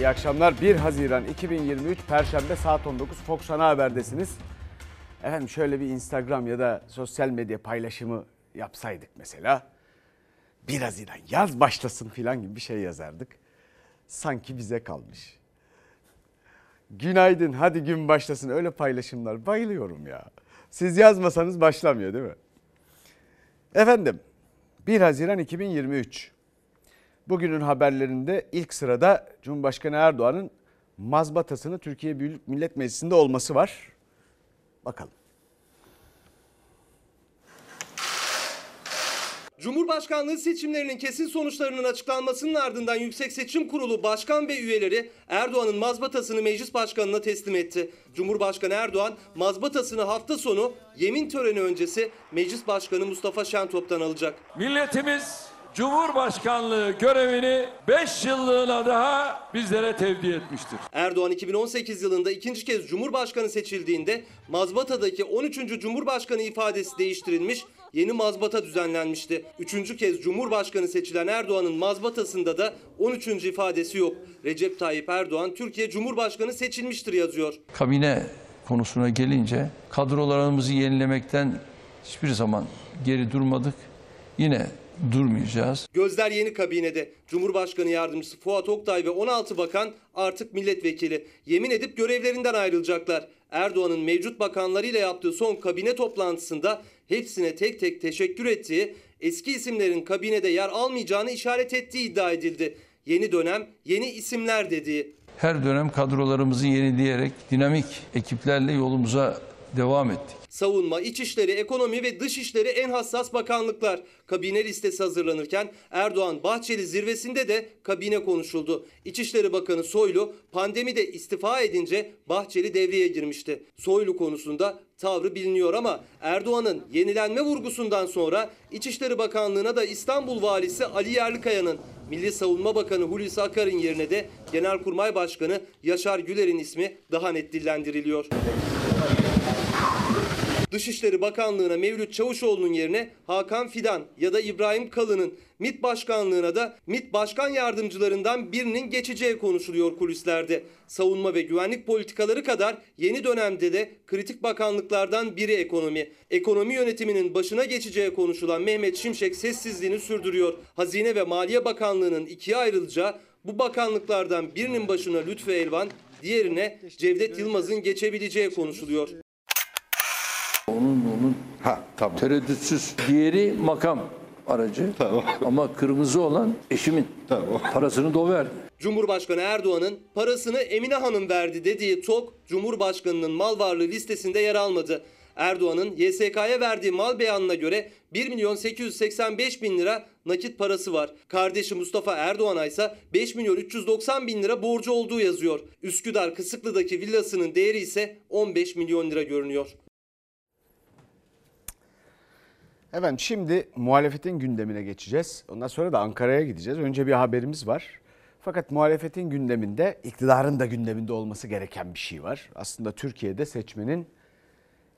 İyi akşamlar. 1 Haziran 2023 Perşembe saat 19 Fox Ana Haber'desiniz. Efendim şöyle bir Instagram ya da sosyal medya paylaşımı yapsaydık mesela. 1 Haziran yaz başlasın filan gibi bir şey yazardık. Sanki bize kalmış. Günaydın hadi gün başlasın öyle paylaşımlar bayılıyorum ya. Siz yazmasanız başlamıyor değil mi? Efendim 1 Haziran 2023 Bugünün haberlerinde ilk sırada Cumhurbaşkanı Erdoğan'ın mazbatasını Türkiye Büyük Millet Meclisi'nde olması var. Bakalım. Cumhurbaşkanlığı seçimlerinin kesin sonuçlarının açıklanmasının ardından Yüksek Seçim Kurulu başkan ve üyeleri Erdoğan'ın mazbatasını meclis başkanına teslim etti. Cumhurbaşkanı Erdoğan mazbatasını hafta sonu yemin töreni öncesi meclis başkanı Mustafa Şentop'tan alacak. Milletimiz Cumhurbaşkanlığı görevini 5 yıllığına daha bizlere tevdi etmiştir. Erdoğan 2018 yılında ikinci kez Cumhurbaşkanı seçildiğinde mazbatadaki 13. Cumhurbaşkanı ifadesi değiştirilmiş, yeni mazbata düzenlenmişti. Üçüncü kez Cumhurbaşkanı seçilen Erdoğan'ın mazbatasında da 13. ifadesi yok. Recep Tayyip Erdoğan Türkiye Cumhurbaşkanı seçilmiştir yazıyor. kabine konusuna gelince kadrolarımızı yenilemekten hiçbir zaman geri durmadık. Yine durmayacağız. Gözler yeni kabinede. Cumhurbaşkanı yardımcısı Fuat Oktay ve 16 bakan artık milletvekili. Yemin edip görevlerinden ayrılacaklar. Erdoğan'ın mevcut bakanlarıyla yaptığı son kabine toplantısında hepsine tek tek teşekkür ettiği, eski isimlerin kabinede yer almayacağını işaret ettiği iddia edildi. Yeni dönem, yeni isimler dediği. Her dönem kadrolarımızı yenileyerek dinamik ekiplerle yolumuza devam ettik. Savunma, İçişleri, Ekonomi ve Dışişleri en hassas bakanlıklar. Kabine listesi hazırlanırken Erdoğan Bahçeli zirvesinde de kabine konuşuldu. İçişleri Bakanı Soylu pandemide istifa edince Bahçeli devreye girmişti. Soylu konusunda tavrı biliniyor ama Erdoğan'ın yenilenme vurgusundan sonra İçişleri Bakanlığı'na da İstanbul Valisi Ali Yerlikaya'nın Milli Savunma Bakanı Hulusi Akar'ın yerine de Genelkurmay Başkanı Yaşar Güler'in ismi daha net dillendiriliyor. Dışişleri Bakanlığı'na Mevlüt Çavuşoğlu'nun yerine Hakan Fidan ya da İbrahim Kalın'ın, MİT Başkanlığı'na da MİT Başkan Yardımcılarından birinin geçeceği konuşuluyor kulislerde. Savunma ve güvenlik politikaları kadar yeni dönemde de kritik bakanlıklardan biri ekonomi. Ekonomi yönetiminin başına geçeceği konuşulan Mehmet Şimşek sessizliğini sürdürüyor. Hazine ve Maliye Bakanlığı'nın ikiye ayrılacağı bu bakanlıklardan birinin başına Lütfü Elvan, diğerine Cevdet Yılmaz'ın geçebileceği konuşuluyor. Onun onun Ha tamam. tereddütsüz. Diğeri makam aracı. Ama kırmızı olan eşimin Tamam. parasını da o verdi. Cumhurbaşkanı Erdoğan'ın parasını Emine Hanım verdi dediği TOK, Cumhurbaşkanı'nın mal varlığı listesinde yer almadı. Erdoğan'ın YSK'ya verdiği mal beyanına göre 1 milyon 885 bin lira nakit parası var. Kardeşi Mustafa Erdoğan'a ise 5 milyon 390 bin lira borcu olduğu yazıyor. Üsküdar Kısıklı'daki villasının değeri ise 15 milyon lira görünüyor. Efendim şimdi muhalefetin gündemine geçeceğiz. Ondan sonra da Ankara'ya gideceğiz. Önce bir haberimiz var. Fakat muhalefetin gündeminde iktidarın da gündeminde olması gereken bir şey var. Aslında Türkiye'de seçmenin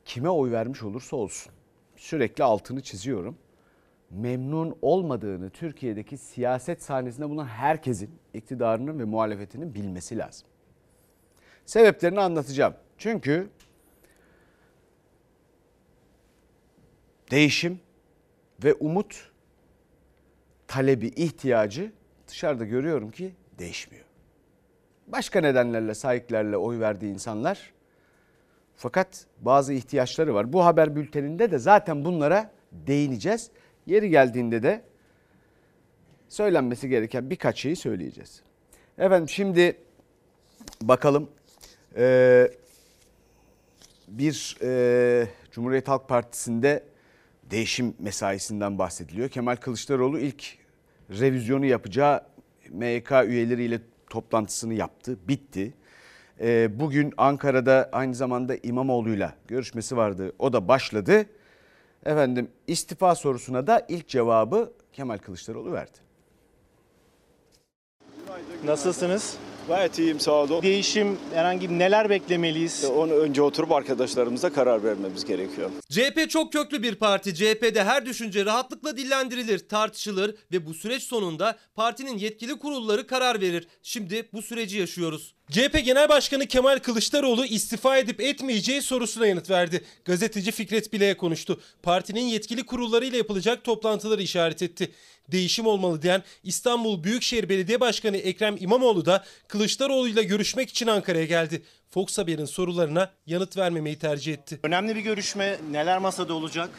kime oy vermiş olursa olsun sürekli altını çiziyorum. Memnun olmadığını Türkiye'deki siyaset sahnesinde bulunan herkesin iktidarının ve muhalefetinin bilmesi lazım. Sebeplerini anlatacağım. Çünkü değişim ve umut talebi, ihtiyacı dışarıda görüyorum ki değişmiyor. Başka nedenlerle, sahiplerle oy verdiği insanlar fakat bazı ihtiyaçları var. Bu haber bülteninde de zaten bunlara değineceğiz. Yeri geldiğinde de söylenmesi gereken birkaç şeyi söyleyeceğiz. Efendim şimdi bakalım Ee, bir e, Cumhuriyet Halk Partisi'nde değişim mesaisinden bahsediliyor. Kemal Kılıçdaroğlu ilk revizyonu yapacağı MYK üyeleriyle toplantısını yaptı, bitti. Ee, bugün Ankara'da aynı zamanda İmamoğlu'yla görüşmesi vardı. O da başladı. Efendim istifa sorusuna da ilk cevabı Kemal Kılıçdaroğlu verdi. Nasılsınız? Gayet iyiyim sağ olun. Değişim herhangi neler beklemeliyiz? Onu önce oturup arkadaşlarımıza karar vermemiz gerekiyor. CHP çok köklü bir parti. CHP'de her düşünce rahatlıkla dillendirilir, tartışılır ve bu süreç sonunda partinin yetkili kurulları karar verir. Şimdi bu süreci yaşıyoruz. CHP Genel Başkanı Kemal Kılıçdaroğlu istifa edip etmeyeceği sorusuna yanıt verdi. Gazeteci Fikret Bile'ye konuştu. Partinin yetkili kurullarıyla yapılacak toplantıları işaret etti. Değişim olmalı diyen İstanbul Büyükşehir Belediye Başkanı Ekrem İmamoğlu da Kılıçdaroğlu'yla görüşmek için Ankara'ya geldi. Fox Haber'in sorularına yanıt vermemeyi tercih etti. Önemli bir görüşme neler masada olacak?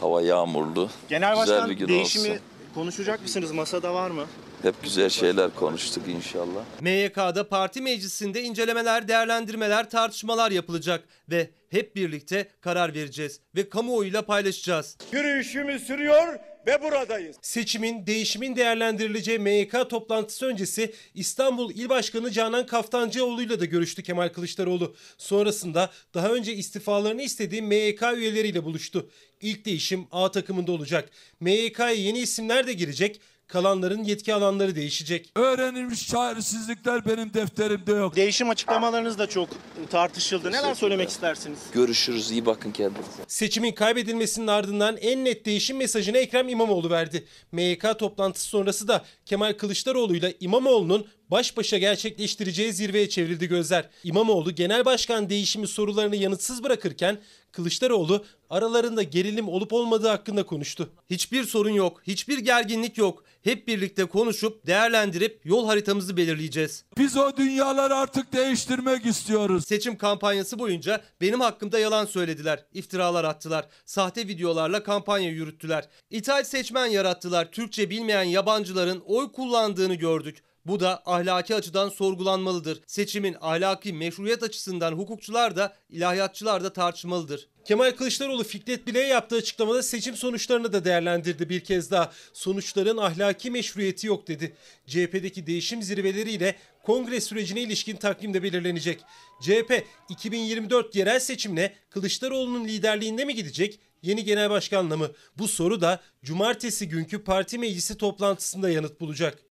Hava yağmurlu. Genel güzel Başkan bir gün değişimi olsun. konuşacak mısınız? Masada var mı? Hep güzel şeyler konuştuk inşallah. MYK'da parti meclisinde incelemeler, değerlendirmeler, tartışmalar yapılacak ve hep birlikte karar vereceğiz ve kamuoyuyla paylaşacağız. Yürüyüşümüz sürüyor ve buradayız. Seçimin, değişimin değerlendirileceği MYK toplantısı öncesi İstanbul İl Başkanı Canan Kaftancıoğlu'yla da görüştü Kemal Kılıçdaroğlu. Sonrasında daha önce istifalarını istediği MYK üyeleriyle buluştu. İlk değişim A takımında olacak. MYK'ya yeni isimler de girecek. Kalanların yetki alanları değişecek. Öğrenilmiş çaresizlikler benim defterimde yok. Değişim açıklamalarınız da çok tartışıldı. Neler söylemek istersiniz? Görüşürüz. iyi bakın kendinize. Seçimin kaybedilmesinin ardından en net değişim mesajını Ekrem İmamoğlu verdi. MYK toplantısı sonrası da Kemal Kılıçdaroğlu ile İmamoğlu'nun baş başa gerçekleştireceği zirveye çevrildi gözler. İmamoğlu genel başkan değişimi sorularını yanıtsız bırakırken Kılıçdaroğlu aralarında gerilim olup olmadığı hakkında konuştu. Hiçbir sorun yok, hiçbir gerginlik yok. Hep birlikte konuşup, değerlendirip yol haritamızı belirleyeceğiz. Biz o dünyaları artık değiştirmek istiyoruz. Seçim kampanyası boyunca benim hakkımda yalan söylediler, iftiralar attılar, sahte videolarla kampanya yürüttüler. İthal seçmen yarattılar, Türkçe bilmeyen yabancıların oy kullandığını gördük. Bu da ahlaki açıdan sorgulanmalıdır. Seçimin ahlaki meşruiyet açısından hukukçular da ilahiyatçılar da tartışmalıdır. Kemal Kılıçdaroğlu Fikret Bile'ye yaptığı açıklamada seçim sonuçlarını da değerlendirdi bir kez daha. Sonuçların ahlaki meşruiyeti yok dedi. CHP'deki değişim zirveleriyle kongre sürecine ilişkin takvim de belirlenecek. CHP 2024 yerel seçimle Kılıçdaroğlu'nun liderliğinde mi gidecek? Yeni genel başkanla mı? Bu soru da cumartesi günkü parti meclisi toplantısında yanıt bulacak.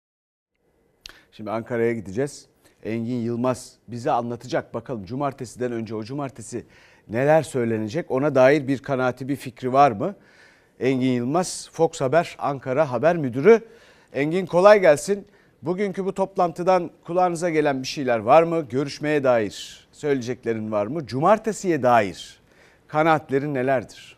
Şimdi Ankara'ya gideceğiz. Engin Yılmaz bize anlatacak bakalım cumartesiden önce o cumartesi neler söylenecek ona dair bir kanaati bir fikri var mı? Engin Yılmaz Fox Haber Ankara Haber Müdürü. Engin kolay gelsin. Bugünkü bu toplantıdan kulağınıza gelen bir şeyler var mı? Görüşmeye dair söyleyeceklerin var mı? Cumartesiye dair kanaatlerin nelerdir?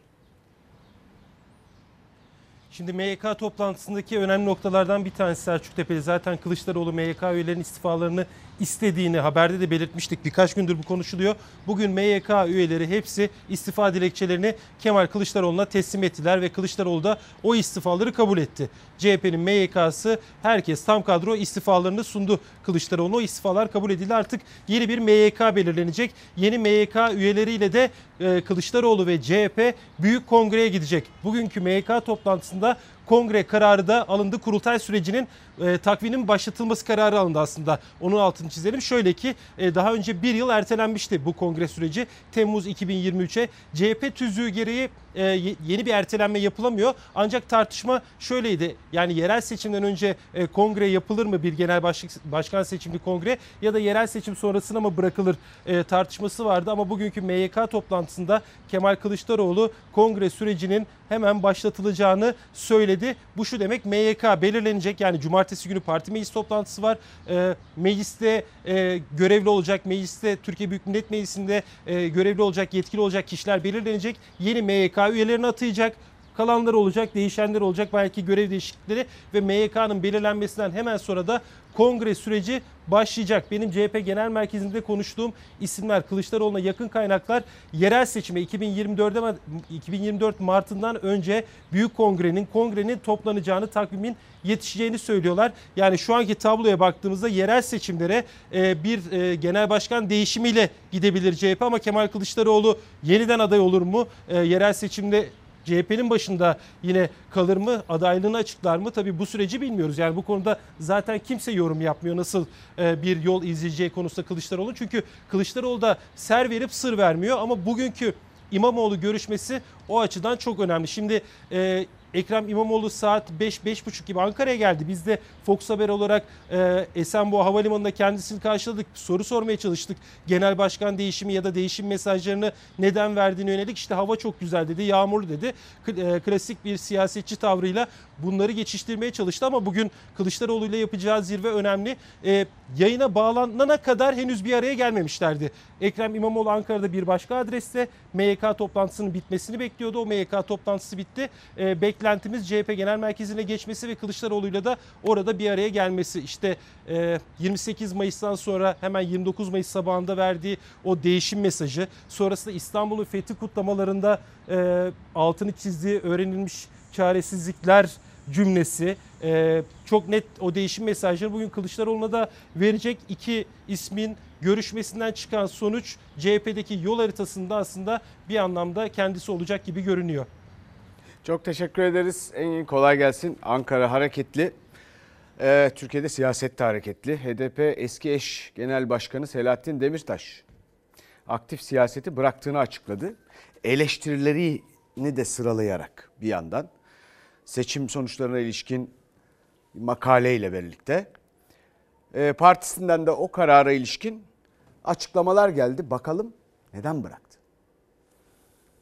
Şimdi MYK toplantısındaki önemli noktalardan bir tanesi Selçuk Tepeli. Zaten Kılıçdaroğlu MYK üyelerinin istifalarını istediğini haberde de belirtmiştik. Birkaç gündür bu konuşuluyor. Bugün MYK üyeleri hepsi istifa dilekçelerini Kemal Kılıçdaroğlu'na teslim ettiler ve Kılıçdaroğlu da o istifaları kabul etti. CHP'nin MYK'sı herkes tam kadro istifalarını sundu Kılıçdaroğlu'na. O istifalar kabul edildi. Artık yeni bir MYK belirlenecek. Yeni MYK üyeleriyle de e, Kılıçdaroğlu ve CHP büyük kongreye gidecek. Bugünkü MYK toplantısında kongre kararı da alındı. Kurultay sürecinin e, takvinin başlatılması kararı alındı aslında. Onun altını çizelim. Şöyle ki e, daha önce bir yıl ertelenmişti bu kongre süreci. Temmuz 2023'e CHP tüzüğü gereği e, ye- yeni bir ertelenme yapılamıyor. Ancak tartışma şöyleydi. Yani yerel seçimden önce e, kongre yapılır mı bir genel başlık, başkan seçimli kongre ya da yerel seçim sonrasına mı bırakılır e, tartışması vardı. Ama bugünkü MYK toplantısında Kemal Kılıçdaroğlu kongre sürecinin hemen başlatılacağını söyledi. Bu şu demek MYK belirlenecek yani cumartesi günü parti meclis toplantısı var. E, mecliste e, görevli olacak, mecliste Türkiye Büyük Millet Meclisi'nde e, görevli olacak, yetkili olacak kişiler belirlenecek. Yeni MYK üyelerini atayacak. Kalanlar olacak, değişenler olacak, belki görev değişiklikleri ve MYK'nın belirlenmesinden hemen sonra da kongre süreci başlayacak. Benim CHP Genel Merkezi'nde konuştuğum isimler Kılıçdaroğlu'na yakın kaynaklar yerel seçime 2024'de ma- 2024 Mart'ından önce büyük kongrenin kongrenin toplanacağını takvimin yetişeceğini söylüyorlar. Yani şu anki tabloya baktığımızda yerel seçimlere e, bir e, genel başkan değişimiyle gidebilir CHP ama Kemal Kılıçdaroğlu yeniden aday olur mu? E, yerel seçimde CHP'nin başında yine kalır mı, adaylığını açıklar mı? Tabii bu süreci bilmiyoruz. Yani bu konuda zaten kimse yorum yapmıyor nasıl e, bir yol izleyeceği konusunda Kılıçdaroğlu. Çünkü Kılıçdaroğlu da ser verip sır vermiyor ama bugünkü İmamoğlu görüşmesi o açıdan çok önemli. Şimdi e, Ekrem İmamoğlu saat 5-5.30 gibi Ankara'ya geldi. Biz de Fox Haber olarak e, Esenboğa Havalimanı'nda kendisini karşıladık. Soru sormaya çalıştık. Genel başkan değişimi ya da değişim mesajlarını neden verdiğine yönelik. İşte hava çok güzel dedi, yağmurlu dedi. E, klasik bir siyasetçi tavrıyla bunları geçiştirmeye çalıştı ama bugün Kılıçdaroğlu ile yapacağı zirve önemli. E, yayına bağlanana kadar henüz bir araya gelmemişlerdi. Ekrem İmamoğlu Ankara'da bir başka adreste MYK toplantısının bitmesini bekliyordu. O MYK toplantısı bitti. E, beklentimiz CHP Genel Merkezi'ne geçmesi ve Kılıçdaroğlu'yla da orada bir araya gelmesi. İşte e, 28 Mayıs'tan sonra hemen 29 Mayıs sabahında verdiği o değişim mesajı. Sonrasında İstanbul'un fethi kutlamalarında e, altını çizdiği öğrenilmiş çaresizlikler cümlesi e, çok net o değişim mesajları bugün Kılıçdaroğlu'na da verecek iki ismin görüşmesinden çıkan sonuç CHP'deki yol haritasında aslında bir anlamda kendisi olacak gibi görünüyor. Çok teşekkür ederiz. Engin kolay gelsin. Ankara hareketli. Ee, Türkiye'de siyasette hareketli. HDP eski eş genel başkanı Selahattin Demirtaş aktif siyaseti bıraktığını açıkladı. Eleştirilerini de sıralayarak bir yandan seçim sonuçlarına ilişkin makaleyle birlikte Ee, partisinden de o karara ilişkin açıklamalar geldi. Bakalım neden bıraktı?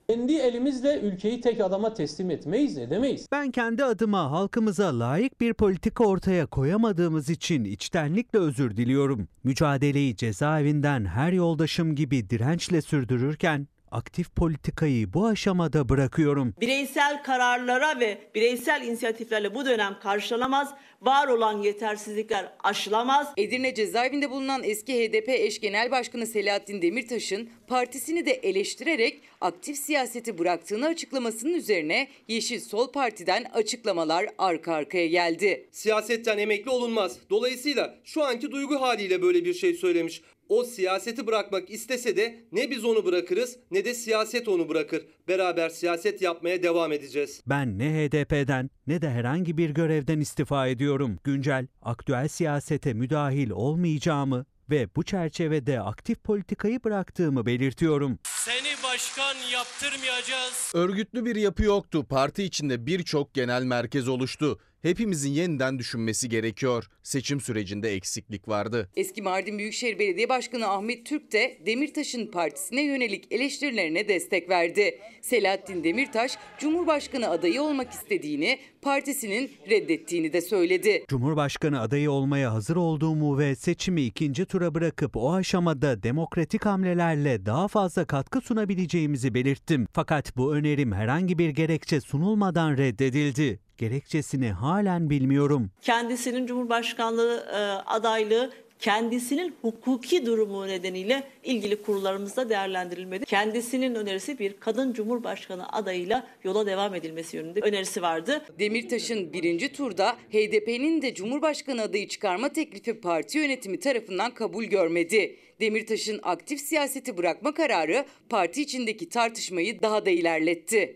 Kendi elimizle ülkeyi tek adama teslim etmeyiz, edemeyiz. Ben kendi adıma halkımıza layık bir politika ortaya koyamadığımız için içtenlikle özür diliyorum. Mücadeleyi cezaevinden her yoldaşım gibi dirençle sürdürürken aktif politikayı bu aşamada bırakıyorum. Bireysel kararlara ve bireysel inisiyatiflerle bu dönem karşılanamaz, var olan yetersizlikler aşılamaz. Edirne cezaevinde bulunan eski HDP eş genel başkanı Selahattin Demirtaş'ın partisini de eleştirerek aktif siyaseti bıraktığını açıklamasının üzerine Yeşil Sol Parti'den açıklamalar arka arkaya geldi. Siyasetten emekli olunmaz. Dolayısıyla şu anki duygu haliyle böyle bir şey söylemiş. O siyaseti bırakmak istese de ne biz onu bırakırız ne de siyaset onu bırakır. Beraber siyaset yapmaya devam edeceğiz. Ben ne HDP'den ne de herhangi bir görevden istifa ediyorum. Güncel, aktüel siyasete müdahil olmayacağımı ve bu çerçevede aktif politikayı bıraktığımı belirtiyorum. Seni başkan yaptırmayacağız. Örgütlü bir yapı yoktu. Parti içinde birçok genel merkez oluştu. Hepimizin yeniden düşünmesi gerekiyor. Seçim sürecinde eksiklik vardı. Eski Mardin Büyükşehir Belediye Başkanı Ahmet Türk de Demirtaş'ın partisine yönelik eleştirilerine destek verdi. Selahattin Demirtaş, Cumhurbaşkanı adayı olmak istediğini, partisinin reddettiğini de söyledi. Cumhurbaşkanı adayı olmaya hazır olduğumu ve seçimi ikinci tura bırakıp o aşamada demokratik hamlelerle daha fazla katkı sunabileceğimizi belirttim. Fakat bu önerim herhangi bir gerekçe sunulmadan reddedildi. Gerekçesini halen bilmiyorum. Kendisinin Cumhurbaşkanlığı e, adaylığı kendisinin hukuki durumu nedeniyle ilgili kurullarımızda değerlendirilmedi. Kendisinin önerisi bir kadın cumhurbaşkanı adayıyla yola devam edilmesi yönünde önerisi vardı. Demirtaş'ın birinci turda HDP'nin de Cumhurbaşkanı adayı çıkarma teklifi parti yönetimi tarafından kabul görmedi. Demirtaş'ın aktif siyaseti bırakma kararı parti içindeki tartışmayı daha da ilerletti.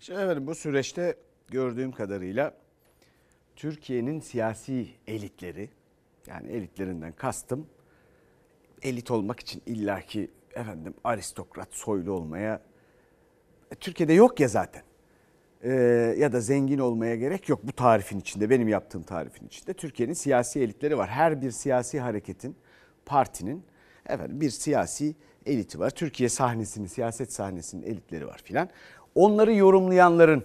Şimdi efendim bu süreçte gördüğüm kadarıyla Türkiye'nin siyasi elitleri yani elitlerinden kastım elit olmak için illaki efendim aristokrat soylu olmaya Türkiye'de yok ya zaten. Ee, ya da zengin olmaya gerek yok bu tarifin içinde benim yaptığım tarifin içinde Türkiye'nin siyasi elitleri var. Her bir siyasi hareketin partinin efendim bir siyasi eliti var. Türkiye sahnesinin siyaset sahnesinin elitleri var filan. Onları yorumlayanların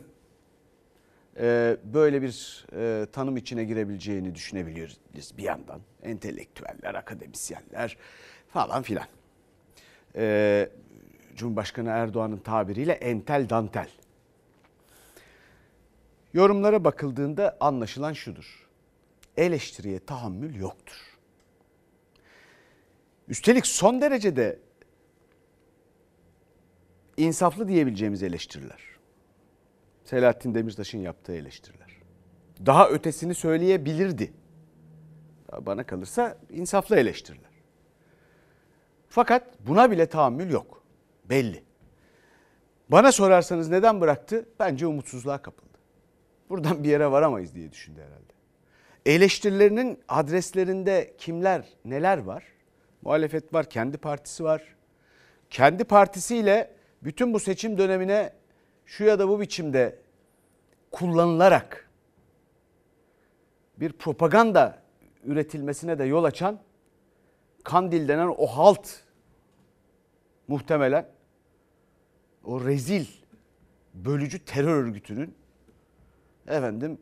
e, böyle bir e, tanım içine girebileceğini düşünebiliyoruz bir yandan. Entelektüeller, akademisyenler falan filan. E, Cumhurbaşkanı Erdoğan'ın tabiriyle entel dantel. Yorumlara bakıldığında anlaşılan şudur. Eleştiriye tahammül yoktur. Üstelik son derecede insaflı diyebileceğimiz eleştiriler. Selahattin Demirtaş'ın yaptığı eleştiriler. Daha ötesini söyleyebilirdi. Bana kalırsa insaflı eleştiriler. Fakat buna bile tahammül yok. Belli. Bana sorarsanız neden bıraktı? Bence umutsuzluğa kapıldı. Buradan bir yere varamayız diye düşündü herhalde. Eleştirilerinin adreslerinde kimler, neler var? Muhalefet var, kendi partisi var. Kendi partisiyle bütün bu seçim dönemine şu ya da bu biçimde kullanılarak bir propaganda üretilmesine de yol açan Kandil denen o halt muhtemelen o rezil bölücü terör örgütünün efendim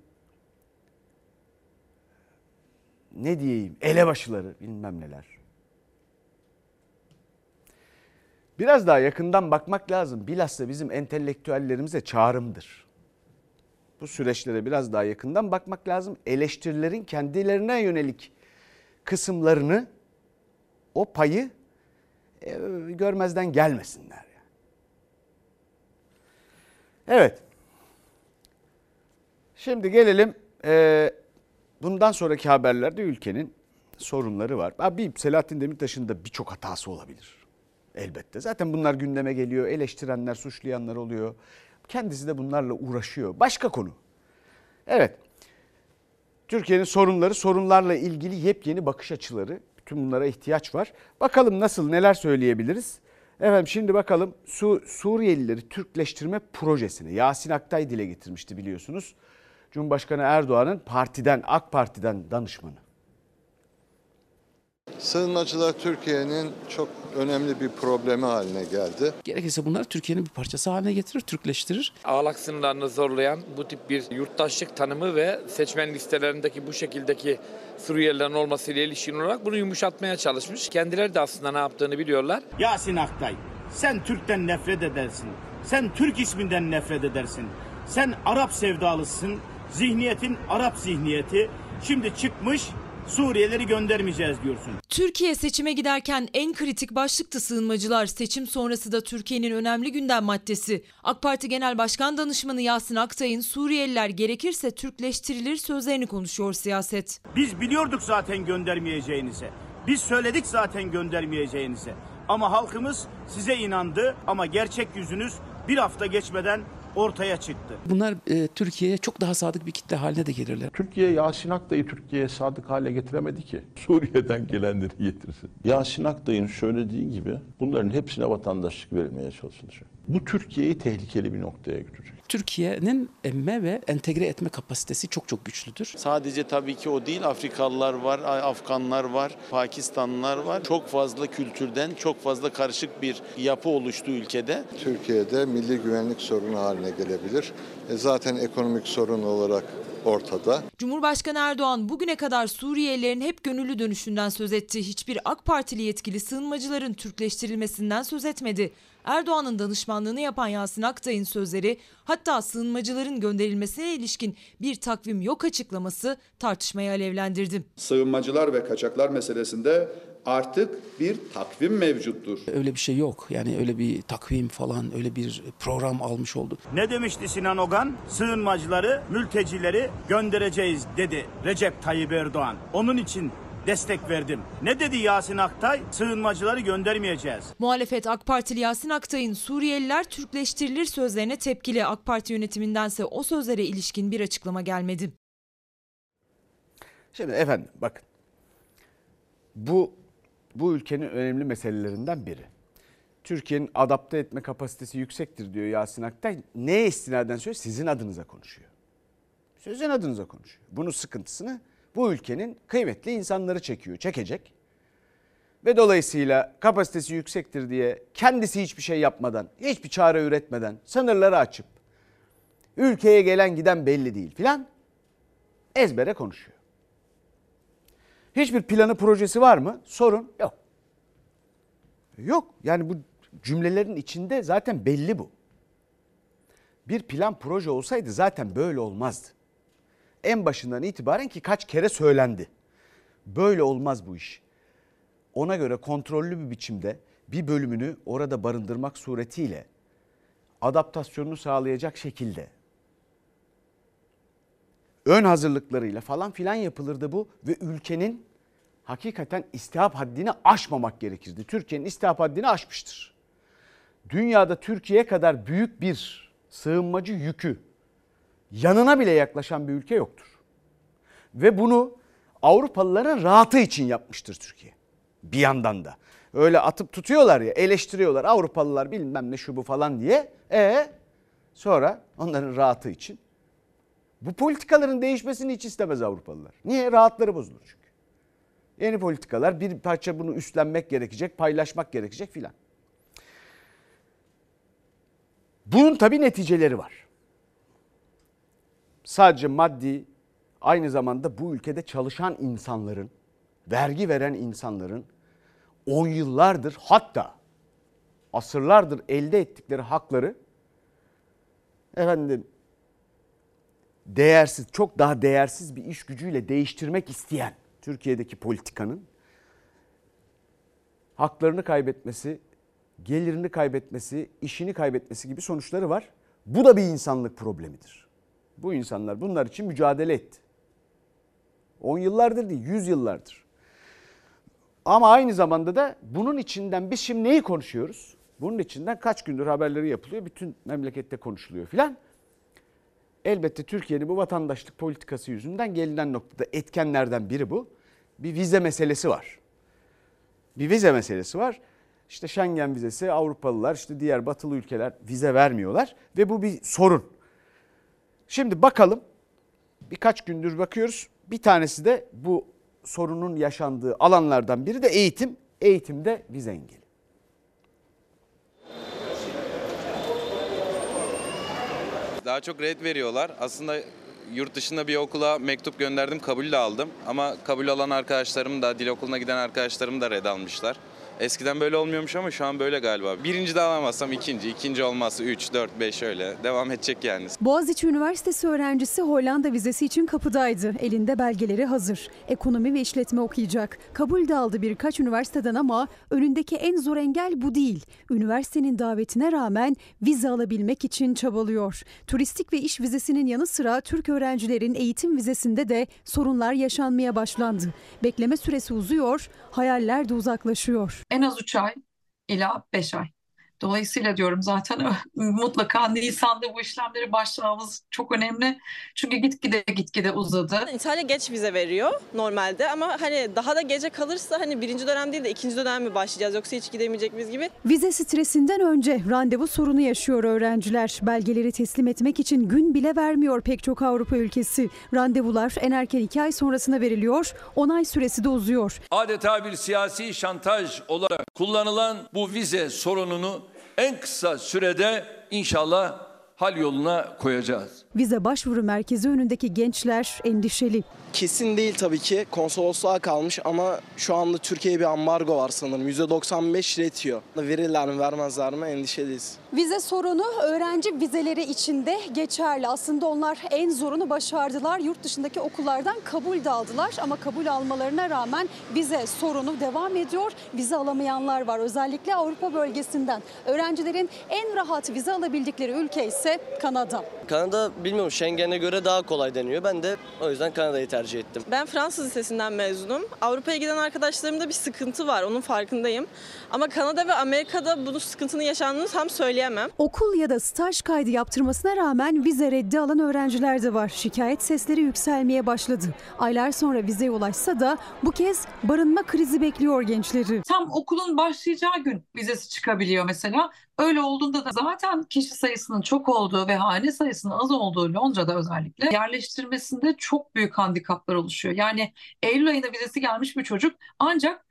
ne diyeyim elebaşıları bilmem neler. Biraz daha yakından bakmak lazım. Bilhassa bizim entelektüellerimize çağrımdır. Bu süreçlere biraz daha yakından bakmak lazım. Eleştirilerin kendilerine yönelik kısımlarını o payı e, görmezden gelmesinler. Evet. Şimdi gelelim e, bundan sonraki haberlerde ülkenin sorunları var. Abi Selahattin Demirtaş'ın da birçok hatası olabilir. Elbette. Zaten bunlar gündeme geliyor. Eleştirenler, suçlayanlar oluyor. Kendisi de bunlarla uğraşıyor. Başka konu. Evet. Türkiye'nin sorunları, sorunlarla ilgili yepyeni bakış açıları. Bütün bunlara ihtiyaç var. Bakalım nasıl, neler söyleyebiliriz? Efendim şimdi bakalım Su Suriyelileri Türkleştirme projesini Yasin Aktay dile getirmişti biliyorsunuz. Cumhurbaşkanı Erdoğan'ın partiden, AK Parti'den danışmanı. Sığınmacılar Türkiye'nin çok önemli bir problemi haline geldi. Gerekirse bunları Türkiye'nin bir parçası haline getirir, Türkleştirir. Ağlak sınırlarını zorlayan bu tip bir yurttaşlık tanımı ve seçmen listelerindeki bu şekildeki Suriyelilerin olmasıyla ilişkin olarak bunu yumuşatmaya çalışmış. Kendileri de aslında ne yaptığını biliyorlar. Yasin Aktay, sen Türk'ten nefret edersin. Sen Türk isminden nefret edersin. Sen Arap sevdalısın. Zihniyetin Arap zihniyeti. Şimdi çıkmış Suriyelileri göndermeyeceğiz diyorsun. Türkiye seçime giderken en kritik başlıktı sığınmacılar. Seçim sonrası da Türkiye'nin önemli gündem maddesi. AK Parti Genel Başkan Danışmanı Yasin Aktay'ın Suriyeliler gerekirse Türkleştirilir sözlerini konuşuyor siyaset. Biz biliyorduk zaten göndermeyeceğinizi. Biz söyledik zaten göndermeyeceğinizi. Ama halkımız size inandı ama gerçek yüzünüz bir hafta geçmeden ortaya çıktı. Bunlar e, Türkiye'ye çok daha sadık bir kitle haline de gelirler. Türkiye Yasin Aktay'ı Türkiye'ye sadık hale getiremedi ki. Suriye'den gelenleri getirsin. Yasin Aktay'ın söylediği gibi bunların hepsine vatandaşlık verilmeye çalışılacak. Bu Türkiye'yi tehlikeli bir noktaya götürecek. Türkiye'nin emme ve entegre etme kapasitesi çok çok güçlüdür. Sadece tabii ki o değil Afrikalılar var, Afganlar var, Pakistanlılar var. Çok fazla kültürden çok fazla karışık bir yapı oluştu ülkede. Türkiye'de milli güvenlik sorunu haline gelebilir. E zaten ekonomik sorun olarak ortada. Cumhurbaşkanı Erdoğan bugüne kadar Suriyelilerin hep gönüllü dönüşünden söz etti. Hiçbir AK Partili yetkili sığınmacıların Türkleştirilmesinden söz etmedi. Erdoğan'ın danışmanlığını yapan Yasin Aktay'ın sözleri hatta sığınmacıların gönderilmesine ilişkin bir takvim yok açıklaması tartışmayı alevlendirdi. Sığınmacılar ve kaçaklar meselesinde artık bir takvim mevcuttur. Öyle bir şey yok. Yani öyle bir takvim falan, öyle bir program almış olduk. Ne demişti Sinan Ogan? Sığınmacıları, mültecileri göndereceğiz dedi Recep Tayyip Erdoğan. Onun için destek verdim. Ne dedi Yasin Aktay? Sığınmacıları göndermeyeceğiz. Muhalefet AK Partili Yasin Aktay'ın Suriyeliler Türkleştirilir sözlerine tepkili AK Parti yönetimindense o sözlere ilişkin bir açıklama gelmedi. Şimdi efendim bakın bu bu ülkenin önemli meselelerinden biri. Türkiye'nin adapte etme kapasitesi yüksektir diyor Yasin Aktay. Neye istinaden söylüyor? Sizin adınıza konuşuyor. Sizin adınıza konuşuyor. Bunun sıkıntısını bu ülkenin kıymetli insanları çekiyor, çekecek. Ve dolayısıyla kapasitesi yüksektir diye kendisi hiçbir şey yapmadan, hiçbir çare üretmeden, sınırları açıp ülkeye gelen giden belli değil filan ezbere konuşuyor. Hiçbir planı projesi var mı? Sorun yok. Yok. Yani bu cümlelerin içinde zaten belli bu. Bir plan proje olsaydı zaten böyle olmazdı. En başından itibaren ki kaç kere söylendi. Böyle olmaz bu iş. Ona göre kontrollü bir biçimde bir bölümünü orada barındırmak suretiyle adaptasyonunu sağlayacak şekilde ön hazırlıklarıyla falan filan yapılırdı bu ve ülkenin hakikaten istihap haddini aşmamak gerekirdi. Türkiye'nin istihap haddini aşmıştır. Dünyada Türkiye kadar büyük bir sığınmacı yükü yanına bile yaklaşan bir ülke yoktur. Ve bunu Avrupalıların rahatı için yapmıştır Türkiye. Bir yandan da. Öyle atıp tutuyorlar ya eleştiriyorlar Avrupalılar bilmem ne şu bu falan diye. E sonra onların rahatı için Bu politikaların değişmesini hiç istemez Avrupalılar. Niye? Rahatları bozulur çünkü. Yeni politikalar bir parça bunu üstlenmek gerekecek, paylaşmak gerekecek filan. Bunun tabii neticeleri var. Sadece maddi aynı zamanda bu ülkede çalışan insanların, vergi veren insanların on yıllardır hatta asırlardır elde ettikleri hakları efendim değersiz, çok daha değersiz bir iş gücüyle değiştirmek isteyen Türkiye'deki politikanın haklarını kaybetmesi, gelirini kaybetmesi, işini kaybetmesi gibi sonuçları var. Bu da bir insanlık problemidir. Bu insanlar bunlar için mücadele etti. 10 yıllardır değil, 100 yıllardır. Ama aynı zamanda da bunun içinden biz şimdi neyi konuşuyoruz? Bunun içinden kaç gündür haberleri yapılıyor, bütün memlekette konuşuluyor filan. Elbette Türkiye'nin bu vatandaşlık politikası yüzünden gelinen noktada etkenlerden biri bu. Bir vize meselesi var. Bir vize meselesi var. İşte Schengen vizesi Avrupalılar işte diğer batılı ülkeler vize vermiyorlar ve bu bir sorun. Şimdi bakalım birkaç gündür bakıyoruz. Bir tanesi de bu sorunun yaşandığı alanlardan biri de eğitim. Eğitimde vize engeli. Daha çok red veriyorlar. Aslında yurt dışında bir okula mektup gönderdim, kabul de aldım. Ama kabul alan arkadaşlarım da, dil okuluna giden arkadaşlarım da red almışlar. Eskiden böyle olmuyormuş ama şu an böyle galiba. Birinci de alamazsam ikinci, ikinci olmazsa üç, dört, beş öyle devam edecek yani. Boğaziçi Üniversitesi öğrencisi Hollanda vizesi için kapıdaydı. Elinde belgeleri hazır. Ekonomi ve işletme okuyacak. Kabul de aldı birkaç üniversiteden ama önündeki en zor engel bu değil. Üniversitenin davetine rağmen vize alabilmek için çabalıyor. Turistik ve iş vizesinin yanı sıra Türk öğrencilerin eğitim vizesinde de sorunlar yaşanmaya başlandı. Bekleme süresi uzuyor, hayaller de uzaklaşıyor. En az 3 ay ila 5 ay. Dolayısıyla diyorum zaten mutlaka Nisan'da bu işlemleri başlamamız çok önemli. Çünkü gitgide gitgide uzadı. İtalya geç vize veriyor normalde ama hani daha da gece kalırsa hani birinci dönem değil de ikinci dönem mi başlayacağız yoksa hiç gidemeyecek miyiz gibi. Vize stresinden önce randevu sorunu yaşıyor öğrenciler. Belgeleri teslim etmek için gün bile vermiyor pek çok Avrupa ülkesi. Randevular en erken 2 ay sonrasına veriliyor, onay süresi de uzuyor. Adeta bir siyasi şantaj olarak kullanılan bu vize sorununu en kısa sürede inşallah hal yoluna koyacağız. Vize başvuru merkezi önündeki gençler endişeli. Kesin değil tabii ki. Konsolosluğa kalmış ama şu anda Türkiye'ye bir ambargo var sanırım. %95 retiyor. Verirler mi vermezler mi endişeliyiz. Vize sorunu öğrenci vizeleri içinde geçerli. Aslında onlar en zorunu başardılar. Yurt dışındaki okullardan kabul de aldılar ama kabul almalarına rağmen vize sorunu devam ediyor. Vize alamayanlar var. Özellikle Avrupa bölgesinden. Öğrencilerin en rahat vize alabildikleri ülke ise Kanada. Kanada bilmiyorum Schengen'e göre daha kolay deniyor. Ben de o yüzden Kanada'yı tercih ettim. Ben Fransız Lisesi'nden mezunum. Avrupa'ya giden arkadaşlarımda bir sıkıntı var onun farkındayım. Ama Kanada ve Amerika'da bunun sıkıntının yaşandığını tam söyleyemem. Okul ya da staj kaydı yaptırmasına rağmen vize reddi alan öğrenciler de var. Şikayet sesleri yükselmeye başladı. Aylar sonra vizeye ulaşsa da bu kez barınma krizi bekliyor gençleri. Tam okulun başlayacağı gün vizesi çıkabiliyor mesela. Öyle olduğunda da zaten kişi sayısının çok olduğu ve hane sayısının az olduğu Londra'da özellikle yerleştirmesinde çok büyük handikaplar oluşuyor. Yani Eylül ayında vizesi gelmiş bir çocuk ancak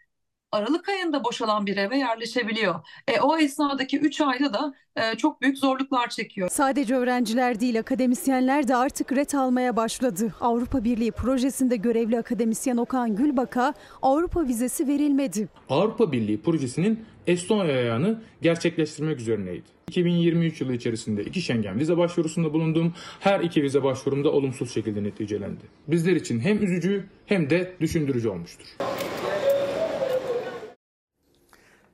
Aralık ayında boşalan bir eve yerleşebiliyor. E, o esnadaki 3 ayda da e, çok büyük zorluklar çekiyor. Sadece öğrenciler değil akademisyenler de artık ret almaya başladı. Avrupa Birliği projesinde görevli akademisyen Okan Gülbak'a Avrupa vizesi verilmedi. Avrupa Birliği projesinin Estonya ayağını gerçekleştirmek üzerineydi. 2023 yılı içerisinde iki Schengen vize başvurusunda bulundum. Her iki vize başvurumda olumsuz şekilde neticelendi. Bizler için hem üzücü hem de düşündürücü olmuştur.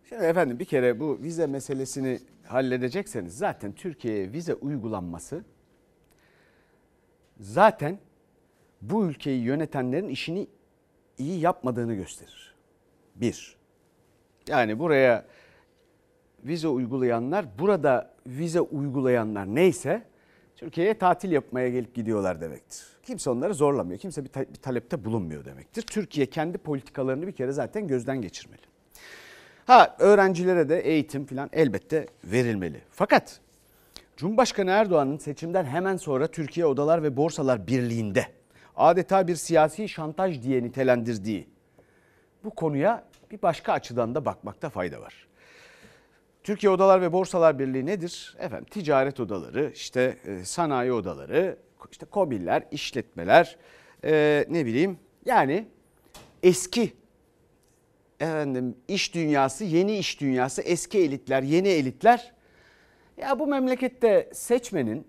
Şimdi efendim bir kere bu vize meselesini halledecekseniz zaten Türkiye'ye vize uygulanması zaten bu ülkeyi yönetenlerin işini iyi yapmadığını gösterir. Bir. Yani buraya vize uygulayanlar, burada vize uygulayanlar neyse Türkiye'ye tatil yapmaya gelip gidiyorlar demektir. Kimse onları zorlamıyor. Kimse bir, ta- bir talepte bulunmuyor demektir. Türkiye kendi politikalarını bir kere zaten gözden geçirmeli. Ha öğrencilere de eğitim falan elbette verilmeli. Fakat Cumhurbaşkanı Erdoğan'ın seçimden hemen sonra Türkiye Odalar ve Borsalar Birliği'nde adeta bir siyasi şantaj diye nitelendirdiği bu konuya bir başka açıdan da bakmakta fayda var. Türkiye Odalar ve Borsalar Birliği nedir? Efendim ticaret odaları, işte e, sanayi odaları, işte KOBİ'ler, işletmeler, e, ne bileyim yani eski efendim iş dünyası, yeni iş dünyası, eski elitler, yeni elitler. Ya bu memlekette seçmenin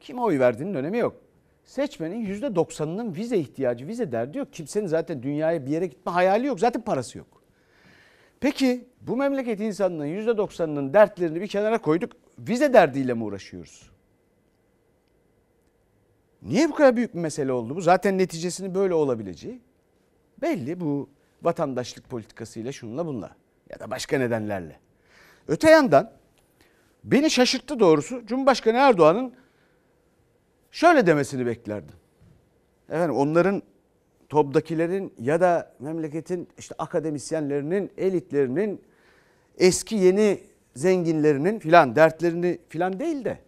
kime oy verdiğinin önemi yok. Seçmenin %90'ının vize ihtiyacı, vize derdi yok. Kimsenin zaten dünyaya bir yere gitme hayali yok. Zaten parası yok. Peki bu memleket insanının %90'ının dertlerini bir kenara koyduk. Vize derdiyle mi uğraşıyoruz? Niye bu kadar büyük bir mesele oldu bu? Zaten neticesinin böyle olabileceği belli bu vatandaşlık politikasıyla şunla bunla ya da başka nedenlerle. Öte yandan beni şaşırttı doğrusu Cumhurbaşkanı Erdoğan'ın şöyle demesini beklerdim. Efendim onların TOB'dakilerin ya da memleketin işte akademisyenlerinin, elitlerinin, eski yeni zenginlerinin filan dertlerini filan değil de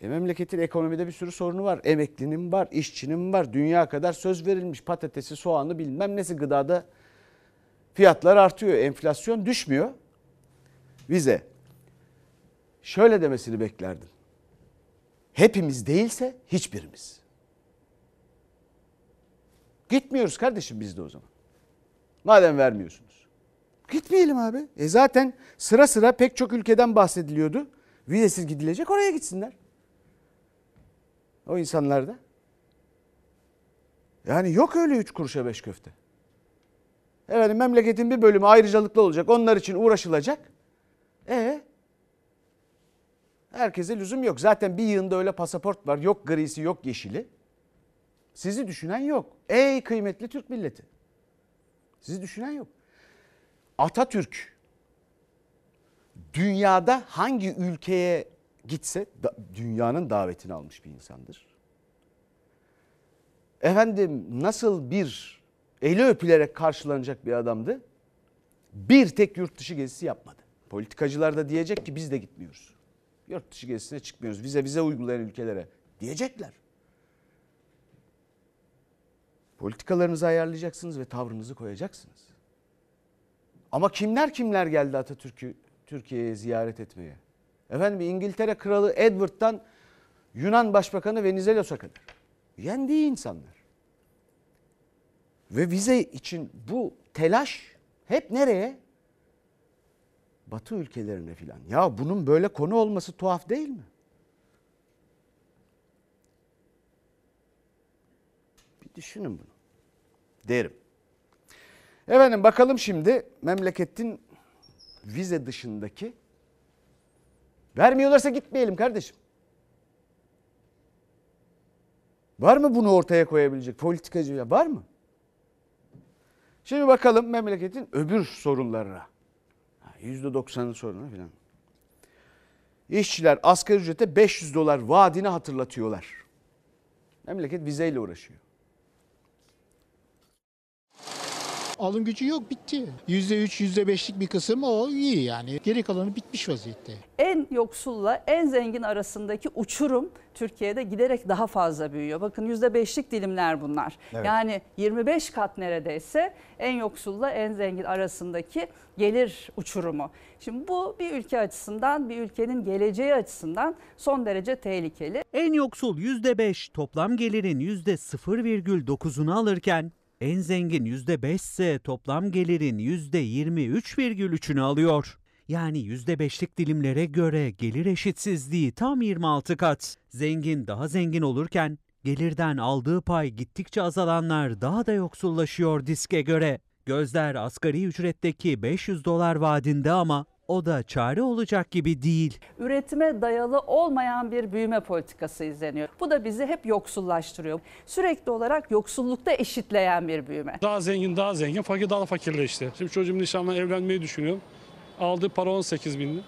e, memleketin ekonomide bir sürü sorunu var. Emeklinin var, işçinin var. Dünya kadar söz verilmiş patatesi, soğanı bilmem nesi gıdada fiyatlar artıyor. Enflasyon düşmüyor. Vize. Şöyle demesini beklerdim. Hepimiz değilse hiçbirimiz. Gitmiyoruz kardeşim biz de o zaman. Madem vermiyorsunuz. Gitmeyelim abi. E zaten sıra sıra pek çok ülkeden bahsediliyordu. Vizesiz gidilecek oraya gitsinler. O insanlarda. Yani yok öyle üç kuruşa beş köfte. Efendim memleketin bir bölümü ayrıcalıklı olacak. Onlar için uğraşılacak. E Herkese lüzum yok. Zaten bir yığında öyle pasaport var. Yok grisi yok yeşili. Sizi düşünen yok. Ey kıymetli Türk milleti. Sizi düşünen yok. Atatürk dünyada hangi ülkeye gitse dünyanın davetini almış bir insandır. Efendim nasıl bir eli öpülerek karşılanacak bir adamdı. Bir tek yurt dışı gezisi yapmadı. Politikacılar da diyecek ki biz de gitmiyoruz. Yurt dışı gezisine çıkmıyoruz. Vize vize uygulayan ülkelere diyecekler. Politikalarınızı ayarlayacaksınız ve tavrınızı koyacaksınız. Ama kimler kimler geldi Atatürk'ü Türkiye'ye ziyaret etmeye? Efendim İngiltere Kralı Edward'dan Yunan Başbakanı Venizelos'a kadar. Yendiği insanlar. Ve vize için bu telaş hep nereye? Batı ülkelerine filan. Ya bunun böyle konu olması tuhaf değil mi? Düşünün bunu. Derim. Efendim bakalım şimdi memleketin vize dışındaki vermiyorlarsa gitmeyelim kardeşim. Var mı bunu ortaya koyabilecek politikacı var mı? Şimdi bakalım memleketin öbür sorunlarına. %90'ın sorunu filan. İşçiler asgari ücrete 500 dolar vaadini hatırlatıyorlar. Memleket vizeyle uğraşıyor. Alım gücü yok bitti. %3, %5'lik bir kısım o iyi yani. Geri kalanı bitmiş vaziyette. En yoksulla en zengin arasındaki uçurum Türkiye'de giderek daha fazla büyüyor. Bakın %5'lik dilimler bunlar. Evet. Yani 25 kat neredeyse en yoksulla en zengin arasındaki gelir uçurumu. Şimdi bu bir ülke açısından, bir ülkenin geleceği açısından son derece tehlikeli. En yoksul %5 toplam gelirin %0,9'unu alırken en zengin %5 ise toplam gelirin %23,3'ünü alıyor. Yani %5'lik dilimlere göre gelir eşitsizliği tam 26 kat. Zengin daha zengin olurken gelirden aldığı pay gittikçe azalanlar daha da yoksullaşıyor diske göre. Gözler asgari ücretteki 500 dolar vaadinde ama o da çare olacak gibi değil. Üretime dayalı olmayan bir büyüme politikası izleniyor. Bu da bizi hep yoksullaştırıyor. Sürekli olarak yoksullukta eşitleyen bir büyüme. Daha zengin daha zengin, fakir daha fakirleşti. Şimdi çocuğum nişanla evlenmeyi düşünüyorum. Aldığı para 18 bin.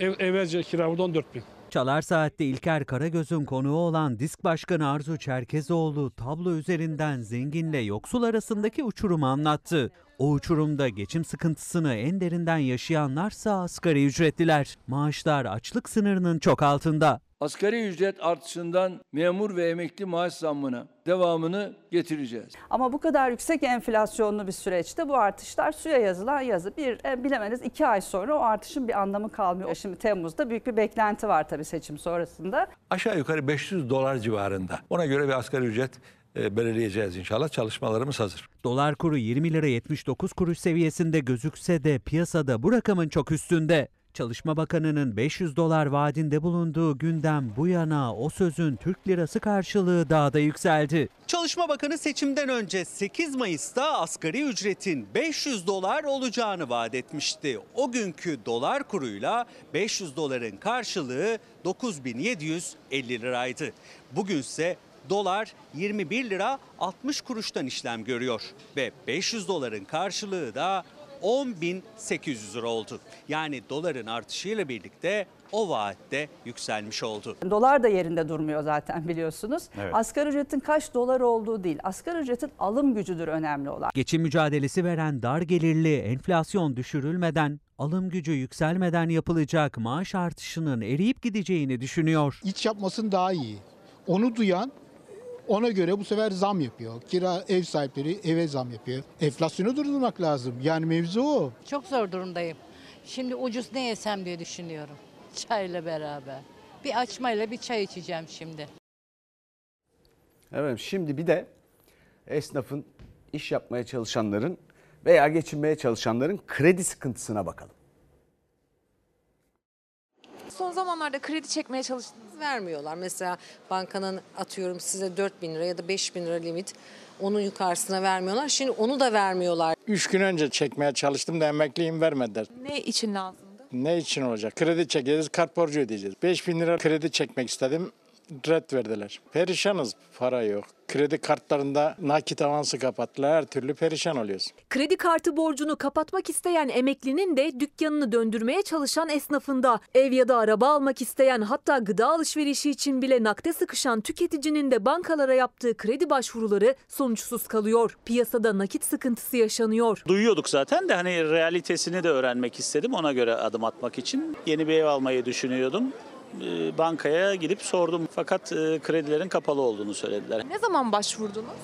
Ev, evvelce kira burada 14 bin. Çalar Saat'te İlker Karagöz'ün konuğu olan Disk Başkanı Arzu Çerkezoğlu tablo üzerinden zenginle yoksul arasındaki uçurumu anlattı. O uçurumda geçim sıkıntısını en derinden yaşayanlarsa asgari ücretliler. Maaşlar açlık sınırının çok altında. Asgari ücret artışından memur ve emekli maaş zammına devamını getireceğiz. Ama bu kadar yüksek enflasyonlu bir süreçte bu artışlar suya yazılan yazı. Bir e, bilemediniz iki ay sonra o artışın bir anlamı kalmıyor. Şimdi Temmuz'da büyük bir beklenti var tabii seçim sonrasında. Aşağı yukarı 500 dolar civarında. Ona göre bir asgari ücret belirleyeceğiz inşallah. Çalışmalarımız hazır. Dolar kuru 20 lira 79 kuruş seviyesinde gözükse de piyasada bu rakamın çok üstünde. Çalışma Bakanı'nın 500 dolar vaadinde bulunduğu günden bu yana o sözün Türk lirası karşılığı daha da yükseldi. Çalışma Bakanı seçimden önce 8 Mayıs'ta asgari ücretin 500 dolar olacağını vaat etmişti. O günkü dolar kuruyla 500 doların karşılığı 9750 liraydı. Bugünse dolar 21 lira 60 kuruştan işlem görüyor ve 500 doların karşılığı da 10.800 lira oldu. Yani doların artışıyla birlikte o vaatte yükselmiş oldu. Dolar da yerinde durmuyor zaten biliyorsunuz. Evet. Asgari ücretin kaç dolar olduğu değil, asgari ücretin alım gücüdür önemli olan. Geçim mücadelesi veren dar gelirli enflasyon düşürülmeden, alım gücü yükselmeden yapılacak maaş artışının eriyip gideceğini düşünüyor. İç yapmasın daha iyi. Onu duyan ona göre bu sefer zam yapıyor. Kira ev sahipleri eve zam yapıyor. Enflasyonu durdurmak lazım. Yani mevzu o. Çok zor durumdayım. Şimdi ucuz ne yesem diye düşünüyorum. Çayla beraber. Bir açmayla bir çay içeceğim şimdi. Evet şimdi bir de esnafın, iş yapmaya çalışanların veya geçinmeye çalışanların kredi sıkıntısına bakalım. Son zamanlarda kredi çekmeye çalıştığınız vermiyorlar. Mesela bankanın atıyorum size 4 bin lira ya da 5 bin lira limit onun yukarısına vermiyorlar. Şimdi onu da vermiyorlar. Üç gün önce çekmeye çalıştım da emekliyim vermediler. Ne için lazımdı? Ne için olacak? Kredi çekeceğiz, kart borcu ödeyeceğiz. 5 bin lira kredi çekmek istedim, red verdiler. Perişanız, para yok. Kredi kartlarında nakit avansı kapattılar, her türlü perişan oluyoruz. Kredi kartı borcunu kapatmak isteyen emeklinin de dükkanını döndürmeye çalışan esnafında. Ev ya da araba almak isteyen hatta gıda alışverişi için bile nakde sıkışan tüketicinin de bankalara yaptığı kredi başvuruları sonuçsuz kalıyor. Piyasada nakit sıkıntısı yaşanıyor. Duyuyorduk zaten de hani realitesini de öğrenmek istedim ona göre adım atmak için. Yeni bir ev almayı düşünüyordum. Ee, Bankaya gidip sordum fakat e, kredilerin kapalı olduğunu söylediler. Ne zaman başvurdunuz?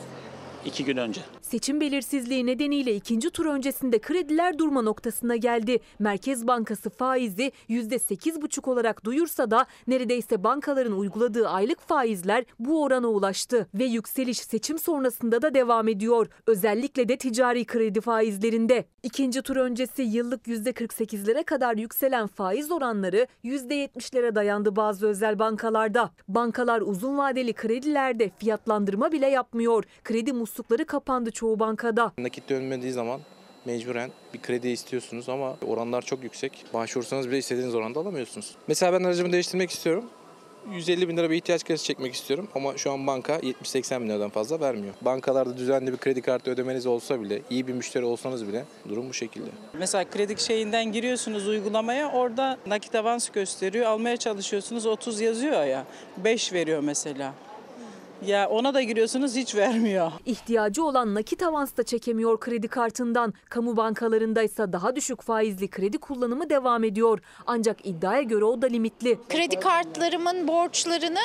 İki gün önce. Seçim belirsizliği nedeniyle ikinci tur öncesinde krediler durma noktasına geldi. Merkez Bankası faizi %8,5 olarak duyursa da neredeyse bankaların uyguladığı aylık faizler bu orana ulaştı. Ve yükseliş seçim sonrasında da devam ediyor. Özellikle de ticari kredi faizlerinde. İkinci tur öncesi yıllık %48'lere kadar yükselen faiz oranları %70'lere dayandı bazı özel bankalarda. Bankalar uzun vadeli kredilerde fiyatlandırma bile yapmıyor. Kredi muslukları kapandı çoğu bankada. Nakit dönmediği zaman mecburen bir kredi istiyorsunuz ama oranlar çok yüksek. Başvursanız bile istediğiniz oranda alamıyorsunuz. Mesela ben aracımı değiştirmek istiyorum. 150 bin lira bir ihtiyaç kredisi çekmek istiyorum ama şu an banka 70-80 bin liradan fazla vermiyor. Bankalarda düzenli bir kredi kartı ödemeniz olsa bile, iyi bir müşteri olsanız bile durum bu şekilde. Mesela kredi şeyinden giriyorsunuz uygulamaya orada nakit avans gösteriyor. Almaya çalışıyorsunuz 30 yazıyor ya 5 veriyor mesela. Ya ona da giriyorsunuz hiç vermiyor. İhtiyacı olan nakit avans da çekemiyor kredi kartından. Kamu bankalarında ise daha düşük faizli kredi kullanımı devam ediyor. Ancak iddiaya göre o da limitli. Kredi kartlarımın borçlarını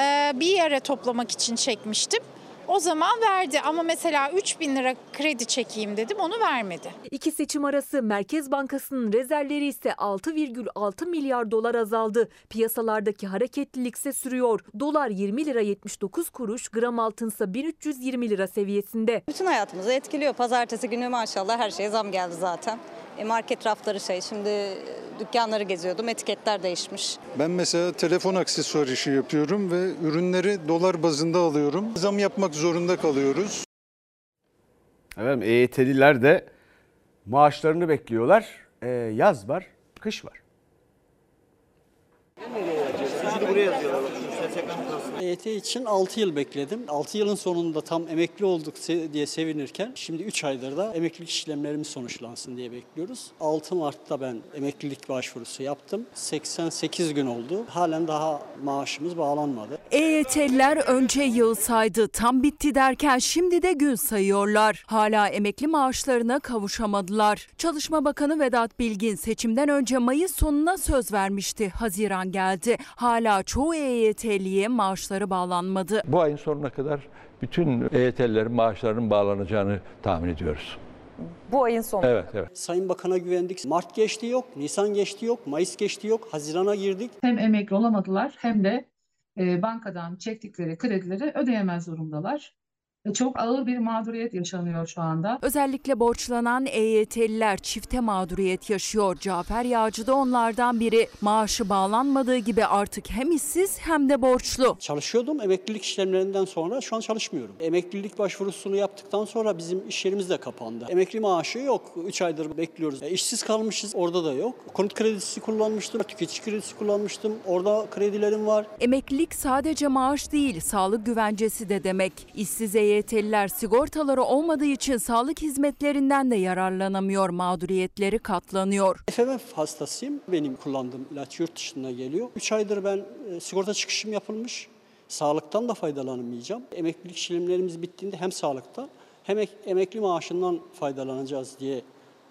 e, bir yere toplamak için çekmiştim. O zaman verdi ama mesela 3 bin lira kredi çekeyim dedim onu vermedi. İki seçim arası Merkez Bankası'nın rezervleri ise 6,6 milyar dolar azaldı. Piyasalardaki hareketlilik ise sürüyor. Dolar 20 lira 79 kuruş, gram altınsa 1320 lira seviyesinde. Bütün hayatımızı etkiliyor. Pazartesi günü maşallah her şeye zam geldi zaten. E market rafları şey şimdi e, dükkanları geziyordum etiketler değişmiş. Ben mesela telefon aksesuar işi yapıyorum ve ürünleri dolar bazında alıyorum. Zam yapmak zorunda kalıyoruz. Efendim EYT'liler de maaşlarını bekliyorlar. Ee, yaz var, kış var. EYT için 6 yıl bekledim. 6 yılın sonunda tam emekli olduk diye sevinirken şimdi 3 aydır da emeklilik işlemlerimiz sonuçlansın diye bekliyoruz. 6 Mart'ta ben emeklilik başvurusu yaptım. 88 gün oldu. Halen daha maaşımız bağlanmadı. EYT'liler önce yıl saydı. Tam bitti derken şimdi de gün sayıyorlar. Hala emekli maaşlarına kavuşamadılar. Çalışma Bakanı Vedat Bilgin seçimden önce Mayıs sonuna söz vermişti. Haziran geldi. Hala çoğu EYT'liye maaşları bağlanmadı. Bu ayın sonuna kadar bütün EYT'lilerin maaşlarının bağlanacağını tahmin ediyoruz. Bu ayın sonu. Evet, evet. Sayın Bakan'a güvendik. Mart geçti yok, Nisan geçti yok, Mayıs geçti yok, Haziran'a girdik. Hem emekli olamadılar hem de e, bankadan çektikleri kredileri ödeyemez durumdalar. Çok ağır bir mağduriyet yaşanıyor şu anda. Özellikle borçlanan EYT'liler çifte mağduriyet yaşıyor. Cafer Yağcı da onlardan biri. Maaşı bağlanmadığı gibi artık hem işsiz hem de borçlu. Çalışıyordum. Emeklilik işlemlerinden sonra şu an çalışmıyorum. Emeklilik başvurusunu yaptıktan sonra bizim iş yerimiz de kapandı. Emekli maaşı yok. 3 aydır bekliyoruz. E, işsiz kalmışız. Orada da yok. Konut kredisi kullanmıştım. Tüketici kredisi kullanmıştım. Orada kredilerim var. Emeklilik sadece maaş değil, sağlık güvencesi de demek. İşsiz EYT'liler sigortaları olmadığı için sağlık hizmetlerinden de yararlanamıyor, mağduriyetleri katlanıyor. FMF hastasıyım. Benim kullandığım ilaç yurt dışına geliyor. 3 aydır ben e, sigorta çıkışım yapılmış. Sağlıktan da faydalanamayacağım. Emeklilik işlemlerimiz bittiğinde hem sağlıktan hem ek- emekli maaşından faydalanacağız diye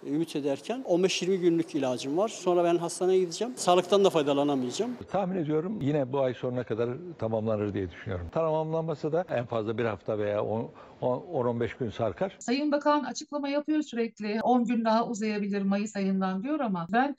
ümit ederken 15-20 günlük ilacım var. Sonra ben hastaneye gideceğim. Sağlıktan da faydalanamayacağım. Tahmin ediyorum yine bu ay sonuna kadar tamamlanır diye düşünüyorum. Tamamlanmasa da en fazla bir hafta veya 10 10-15 gün sarkar. Sayın Bakan açıklama yapıyor sürekli 10 gün daha uzayabilir Mayıs ayından diyor ama ben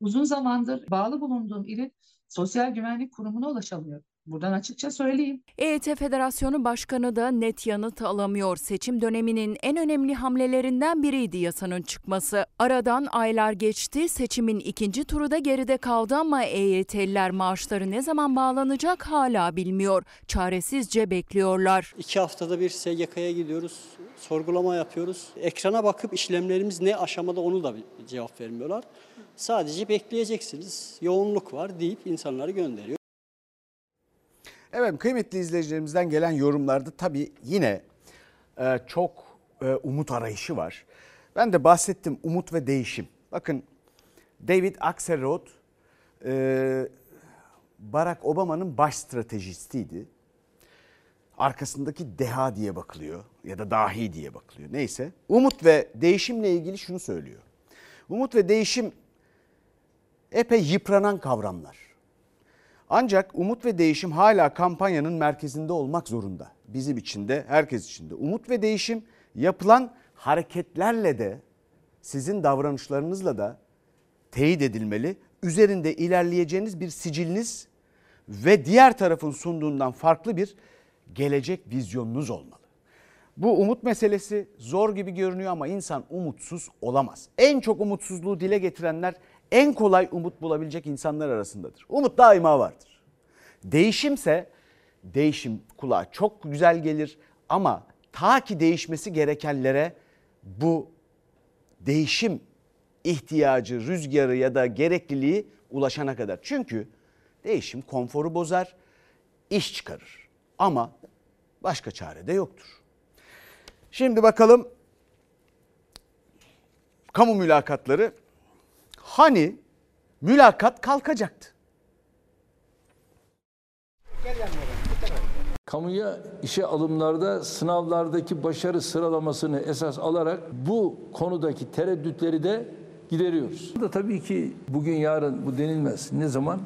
uzun zamandır bağlı bulunduğum ilin Sosyal Güvenlik Kurumu'na ulaşamıyorum. Buradan açıkça söyleyeyim. EYT Federasyonu Başkanı da net yanıt alamıyor. Seçim döneminin en önemli hamlelerinden biriydi yasanın çıkması. Aradan aylar geçti, seçimin ikinci turu da geride kaldı ama EYT'liler maaşları ne zaman bağlanacak hala bilmiyor. Çaresizce bekliyorlar. İki haftada bir SGK'ya gidiyoruz. Sorgulama yapıyoruz. Ekrana bakıp işlemlerimiz ne aşamada onu da cevap vermiyorlar. Sadece bekleyeceksiniz. Yoğunluk var deyip insanları gönderiyor. Evet kıymetli izleyicilerimizden gelen yorumlarda tabii yine e, çok e, umut arayışı var. Ben de bahsettim umut ve değişim. Bakın David Axelrod e, Barack Obama'nın baş stratejistiydi. Arkasındaki deha diye bakılıyor ya da dahi diye bakılıyor. Neyse umut ve değişimle ilgili şunu söylüyor. Umut ve değişim epey yıpranan kavramlar. Ancak umut ve değişim hala kampanyanın merkezinde olmak zorunda. Bizim için de herkes için de. Umut ve değişim yapılan hareketlerle de sizin davranışlarınızla da teyit edilmeli. Üzerinde ilerleyeceğiniz bir siciliniz ve diğer tarafın sunduğundan farklı bir gelecek vizyonunuz olmalı. Bu umut meselesi zor gibi görünüyor ama insan umutsuz olamaz. En çok umutsuzluğu dile getirenler en kolay umut bulabilecek insanlar arasındadır. Umut daima vardır. Değişimse değişim kulağa çok güzel gelir ama ta ki değişmesi gerekenlere bu değişim ihtiyacı, rüzgarı ya da gerekliliği ulaşana kadar. Çünkü değişim konforu bozar, iş çıkarır. Ama başka çare de yoktur. Şimdi bakalım kamu mülakatları hani mülakat kalkacaktı. Kamuya işe alımlarda sınavlardaki başarı sıralamasını esas alarak bu konudaki tereddütleri de gideriyoruz. Bu da tabii ki bugün yarın bu denilmez. Ne zaman?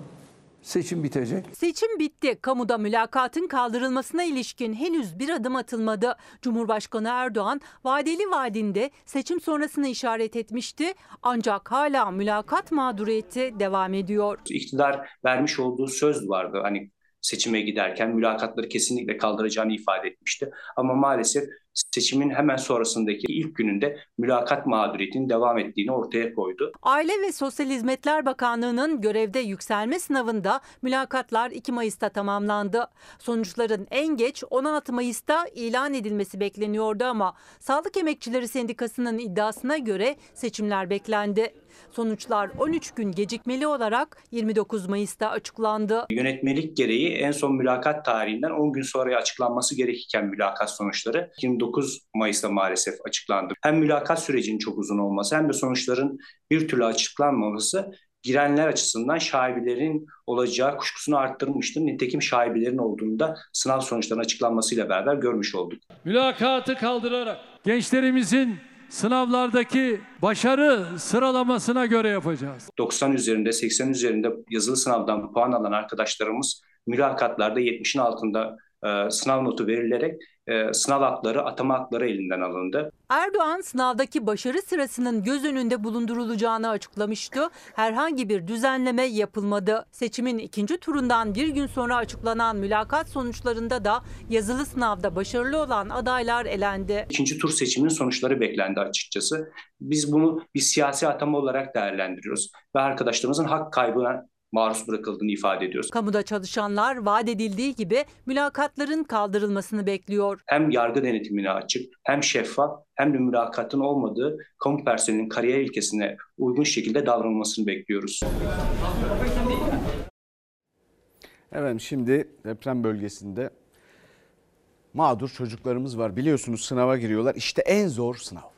Seçim bitecek. Seçim bitti. Kamuda mülakatın kaldırılmasına ilişkin henüz bir adım atılmadı. Cumhurbaşkanı Erdoğan vadeli vaadinde seçim sonrasını işaret etmişti. Ancak hala mülakat mağduriyeti devam ediyor. İktidar vermiş olduğu söz vardı. Hani seçime giderken mülakatları kesinlikle kaldıracağını ifade etmişti. Ama maalesef seçimin hemen sonrasındaki ilk gününde mülakat mağduriyetinin devam ettiğini ortaya koydu. Aile ve Sosyal Hizmetler Bakanlığı'nın görevde yükselme sınavında mülakatlar 2 Mayıs'ta tamamlandı. Sonuçların en geç 16 Mayıs'ta ilan edilmesi bekleniyordu ama Sağlık Emekçileri Sendikası'nın iddiasına göre seçimler beklendi. Sonuçlar 13 gün gecikmeli olarak 29 Mayıs'ta açıklandı. Yönetmelik gereği en son mülakat tarihinden 10 gün sonra açıklanması gerekirken mülakat sonuçları 29 Mayıs'ta maalesef açıklandı. Hem mülakat sürecinin çok uzun olması hem de sonuçların bir türlü açıklanmaması girenler açısından şaibelerin olacağı kuşkusunu arttırmıştı. Nitekim şaibelerin olduğunu da sınav sonuçlarının açıklanmasıyla beraber görmüş olduk. Mülakatı kaldırarak gençlerimizin sınavlardaki başarı sıralamasına göre yapacağız. 90 üzerinde 80 üzerinde yazılı sınavdan puan alan arkadaşlarımız mülakatlarda 70'in altında e, sınav notu verilerek e, sınav hakları, atama hakları elinden alındı. Erdoğan sınavdaki başarı sırasının göz önünde bulundurulacağını açıklamıştı. Herhangi bir düzenleme yapılmadı. Seçimin ikinci turundan bir gün sonra açıklanan mülakat sonuçlarında da yazılı sınavda başarılı olan adaylar elendi. İkinci tur seçiminin sonuçları beklendi açıkçası. Biz bunu bir siyasi atama olarak değerlendiriyoruz ve arkadaşlarımızın hak kaybına maruz bırakıldığını ifade ediyoruz. Kamuda çalışanlar vaat edildiği gibi mülakatların kaldırılmasını bekliyor. Hem yargı denetimine açık, hem şeffaf, hem de mülakatın olmadığı kamu personelinin kariyer ilkesine uygun şekilde davranılmasını bekliyoruz. Efendim şimdi deprem bölgesinde mağdur çocuklarımız var. Biliyorsunuz sınava giriyorlar. İşte en zor sınav.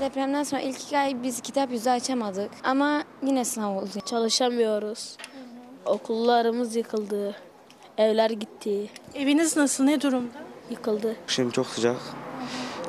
Depremden sonra ilk iki ay biz kitap yüzü açamadık ama yine sınav oldu. Çalışamıyoruz. Okullarımız yıkıldı. Evler gitti. Eviniz nasıl, ne durumda? Yıkıldı. Şimdi çok sıcak.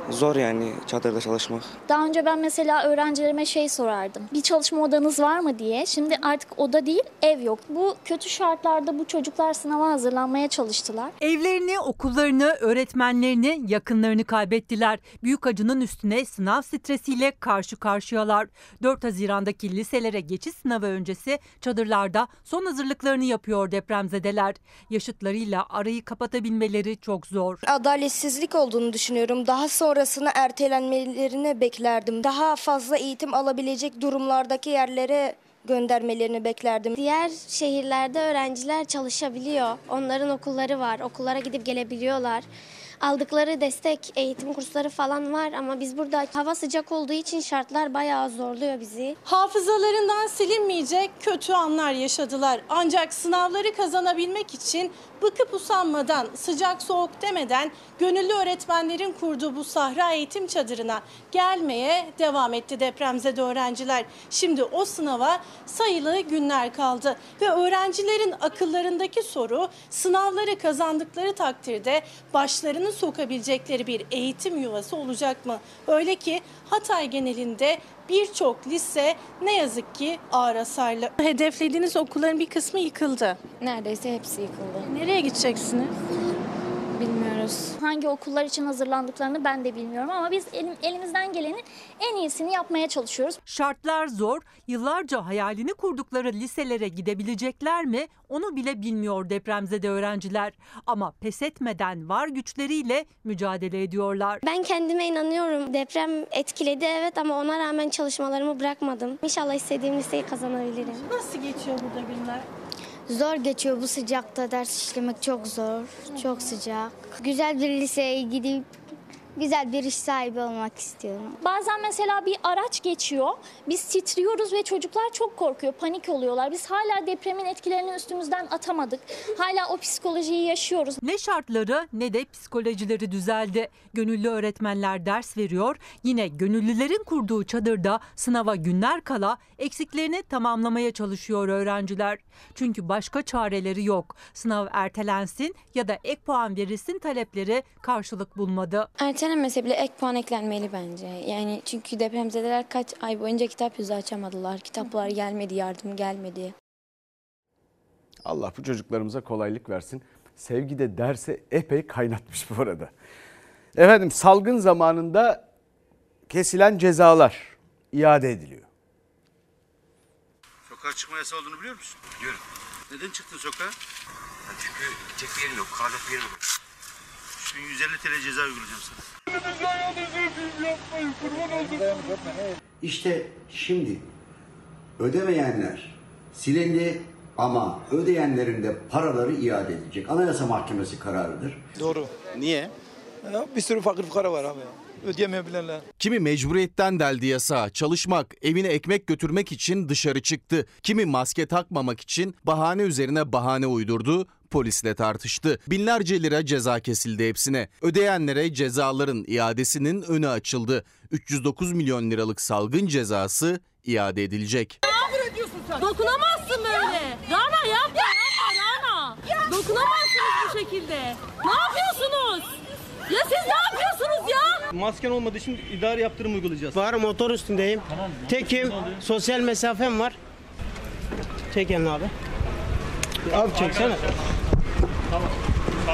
Zor yani çadırda çalışmak. Daha önce ben mesela öğrencilerime şey sorardım. Bir çalışma odanız var mı diye. Şimdi artık oda değil ev yok. Bu kötü şartlarda bu çocuklar sınava hazırlanmaya çalıştılar. Evlerini, okullarını, öğretmenlerini, yakınlarını kaybettiler. Büyük acının üstüne sınav stresiyle karşı karşıyalar. 4 Haziran'daki liselere geçiş sınavı öncesi çadırlarda son hazırlıklarını yapıyor depremzedeler. Yaşıtlarıyla arayı kapatabilmeleri çok zor. Adaletsizlik olduğunu düşünüyorum. Daha sonrasını ertelenmelerini beklerdim. Daha fazla eğitim alabilecek durumlardaki yerlere göndermelerini beklerdim. Diğer şehirlerde öğrenciler çalışabiliyor. Onların okulları var. Okullara gidip gelebiliyorlar. Aldıkları destek, eğitim kursları falan var ama biz burada hava sıcak olduğu için şartlar bayağı zorluyor bizi. Hafızalarından silinmeyecek kötü anlar yaşadılar. Ancak sınavları kazanabilmek için bıkıp usanmadan, sıcak soğuk demeden gönüllü öğretmenlerin kurduğu bu sahra eğitim çadırına gelmeye devam etti depremzede öğrenciler. Şimdi o sınava sayılı günler kaldı ve öğrencilerin akıllarındaki soru sınavları kazandıkları takdirde başlarını sokabilecekleri bir eğitim yuvası olacak mı? Öyle ki Hatay genelinde birçok lise ne yazık ki ağır hasarlı. Hedeflediğiniz okulların bir kısmı yıkıldı. Neredeyse hepsi yıkıldı. Nereye gideceksiniz? Bilmiyoruz. Hangi okullar için hazırlandıklarını ben de bilmiyorum ama biz elim, elimizden gelenin en iyisini yapmaya çalışıyoruz. Şartlar zor. Yıllarca hayalini kurdukları liselere gidebilecekler mi? Onu bile bilmiyor depremzede öğrenciler. Ama pes etmeden var güçleriyle mücadele ediyorlar. Ben kendime inanıyorum. Deprem etkiledi evet ama ona rağmen çalışmalarımı bırakmadım. İnşallah istediğim liseyi kazanabilirim. Nasıl geçiyor burada günler? Zor geçiyor bu sıcakta ders işlemek çok zor, çok sıcak. Güzel bir liseye gidip güzel bir iş sahibi olmak istiyorum. Bazen mesela bir araç geçiyor, biz titriyoruz ve çocuklar çok korkuyor, panik oluyorlar. Biz hala depremin etkilerini üstümüzden atamadık. Hala o psikolojiyi yaşıyoruz. Ne şartları ne de psikolojileri düzeldi. Gönüllü öğretmenler ders veriyor. Yine gönüllülerin kurduğu çadırda sınava günler kala eksiklerini tamamlamaya çalışıyor öğrenciler. Çünkü başka çareleri yok. Sınav ertelensin ya da ek puan verilsin talepleri karşılık bulmadı. Ertelenmese bile ek puan eklenmeli bence. Yani çünkü depremzedeler kaç ay boyunca kitap yüzü açamadılar. Kitaplar gelmedi, yardım gelmedi. Allah bu çocuklarımıza kolaylık versin. Sevgi de derse epey kaynatmış bu arada. Efendim salgın zamanında kesilen cezalar iade ediliyor. Sokağa çıkma yasağı olduğunu biliyor musun? Biliyorum. Neden çıktın sokağa? çünkü gidecek bir yerim yok, kalacak bir yerim yok. 150 TL ceza uygulayacağım sana. İşte şimdi ödemeyenler silindi ama ödeyenlerin de paraları iade edilecek. Anayasa Mahkemesi kararıdır. Doğru. Niye? Ya, bir sürü fakir fukara var abi. Ödeyemeyebilenler. Kimi mecburiyetten deldi yasağa. Çalışmak, evine ekmek götürmek için dışarı çıktı. Kimi maske takmamak için bahane üzerine bahane uydurdu. Polisle tartıştı. Binlerce lira ceza kesildi hepsine. Ödeyenlere cezaların iadesinin önü açıldı. 309 milyon liralık salgın cezası iade edilecek. Ne ediyorsun sen? Dokunamazsın böyle. Rana yapma yapma Rana. Dokunamazsınız bu şekilde. Ne yapıyorsunuz? Ya siz ne yapıyorsunuz ya? Masken olmadığı için idari yaptırım uygulayacağız. Var motor üstündeyim. Tekim. Sosyal mesafem var. Çek elini abi. Abi çeksene.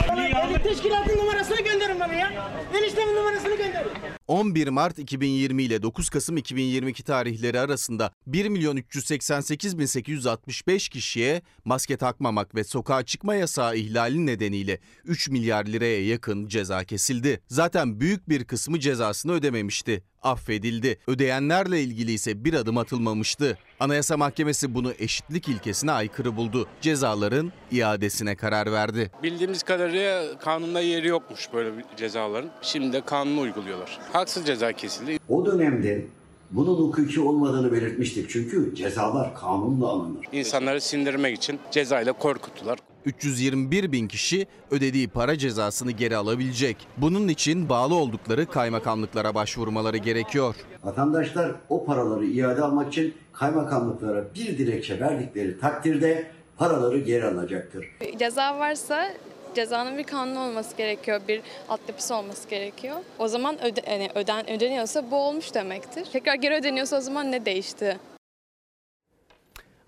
Bana teşkilatın numarasını gönderin bana ya. Eniştemin numarasını gönderin. 11 Mart 2020 ile 9 Kasım 2022 tarihleri arasında 1 milyon 388 bin 865 kişiye maske takmamak ve sokağa çıkma yasağı ihlali nedeniyle 3 milyar liraya yakın ceza kesildi. Zaten büyük bir kısmı cezasını ödememişti. Affedildi. Ödeyenlerle ilgili ise bir adım atılmamıştı. Anayasa Mahkemesi bunu eşitlik ilkesine aykırı buldu. Cezaların iadesine karar verdi. Bildiğimiz kadarıyla kanunda yeri yokmuş böyle cezaların. Şimdi de kanunu uyguluyorlar. Haksız ceza kesildi. O dönemde bunun hukuki olmadığını belirtmiştik. Çünkü cezalar kanunla alınır. İnsanları sindirmek için cezayla korkuttular. 321 bin kişi ödediği para cezasını geri alabilecek. Bunun için bağlı oldukları kaymakamlıklara başvurmaları gerekiyor. Vatandaşlar o paraları iade almak için kaymakamlıklara bir dilekçe verdikleri takdirde paraları geri alacaktır. Ceza varsa cezanın bir kanunu olması gerekiyor, bir altyapısı olması gerekiyor. O zaman öde, yani öden, ödeniyorsa bu olmuş demektir. Tekrar geri ödeniyorsa o zaman ne değişti?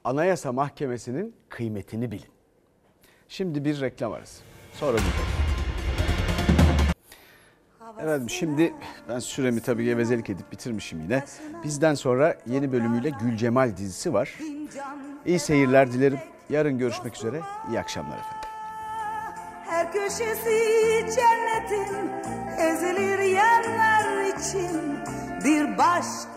Anayasa Mahkemesi'nin kıymetini bilin. Şimdi bir reklam arası. Sonra buradayız. Efendim şimdi ben süremi tabii gevezelik edip bitirmişim yine. Bizden sonra yeni bölümüyle Gülcemal dizisi var. İyi seyirler dilerim. Yarın görüşmek üzere. İyi akşamlar efendim. Her köşesi cennetin ezilir yerler için bir başka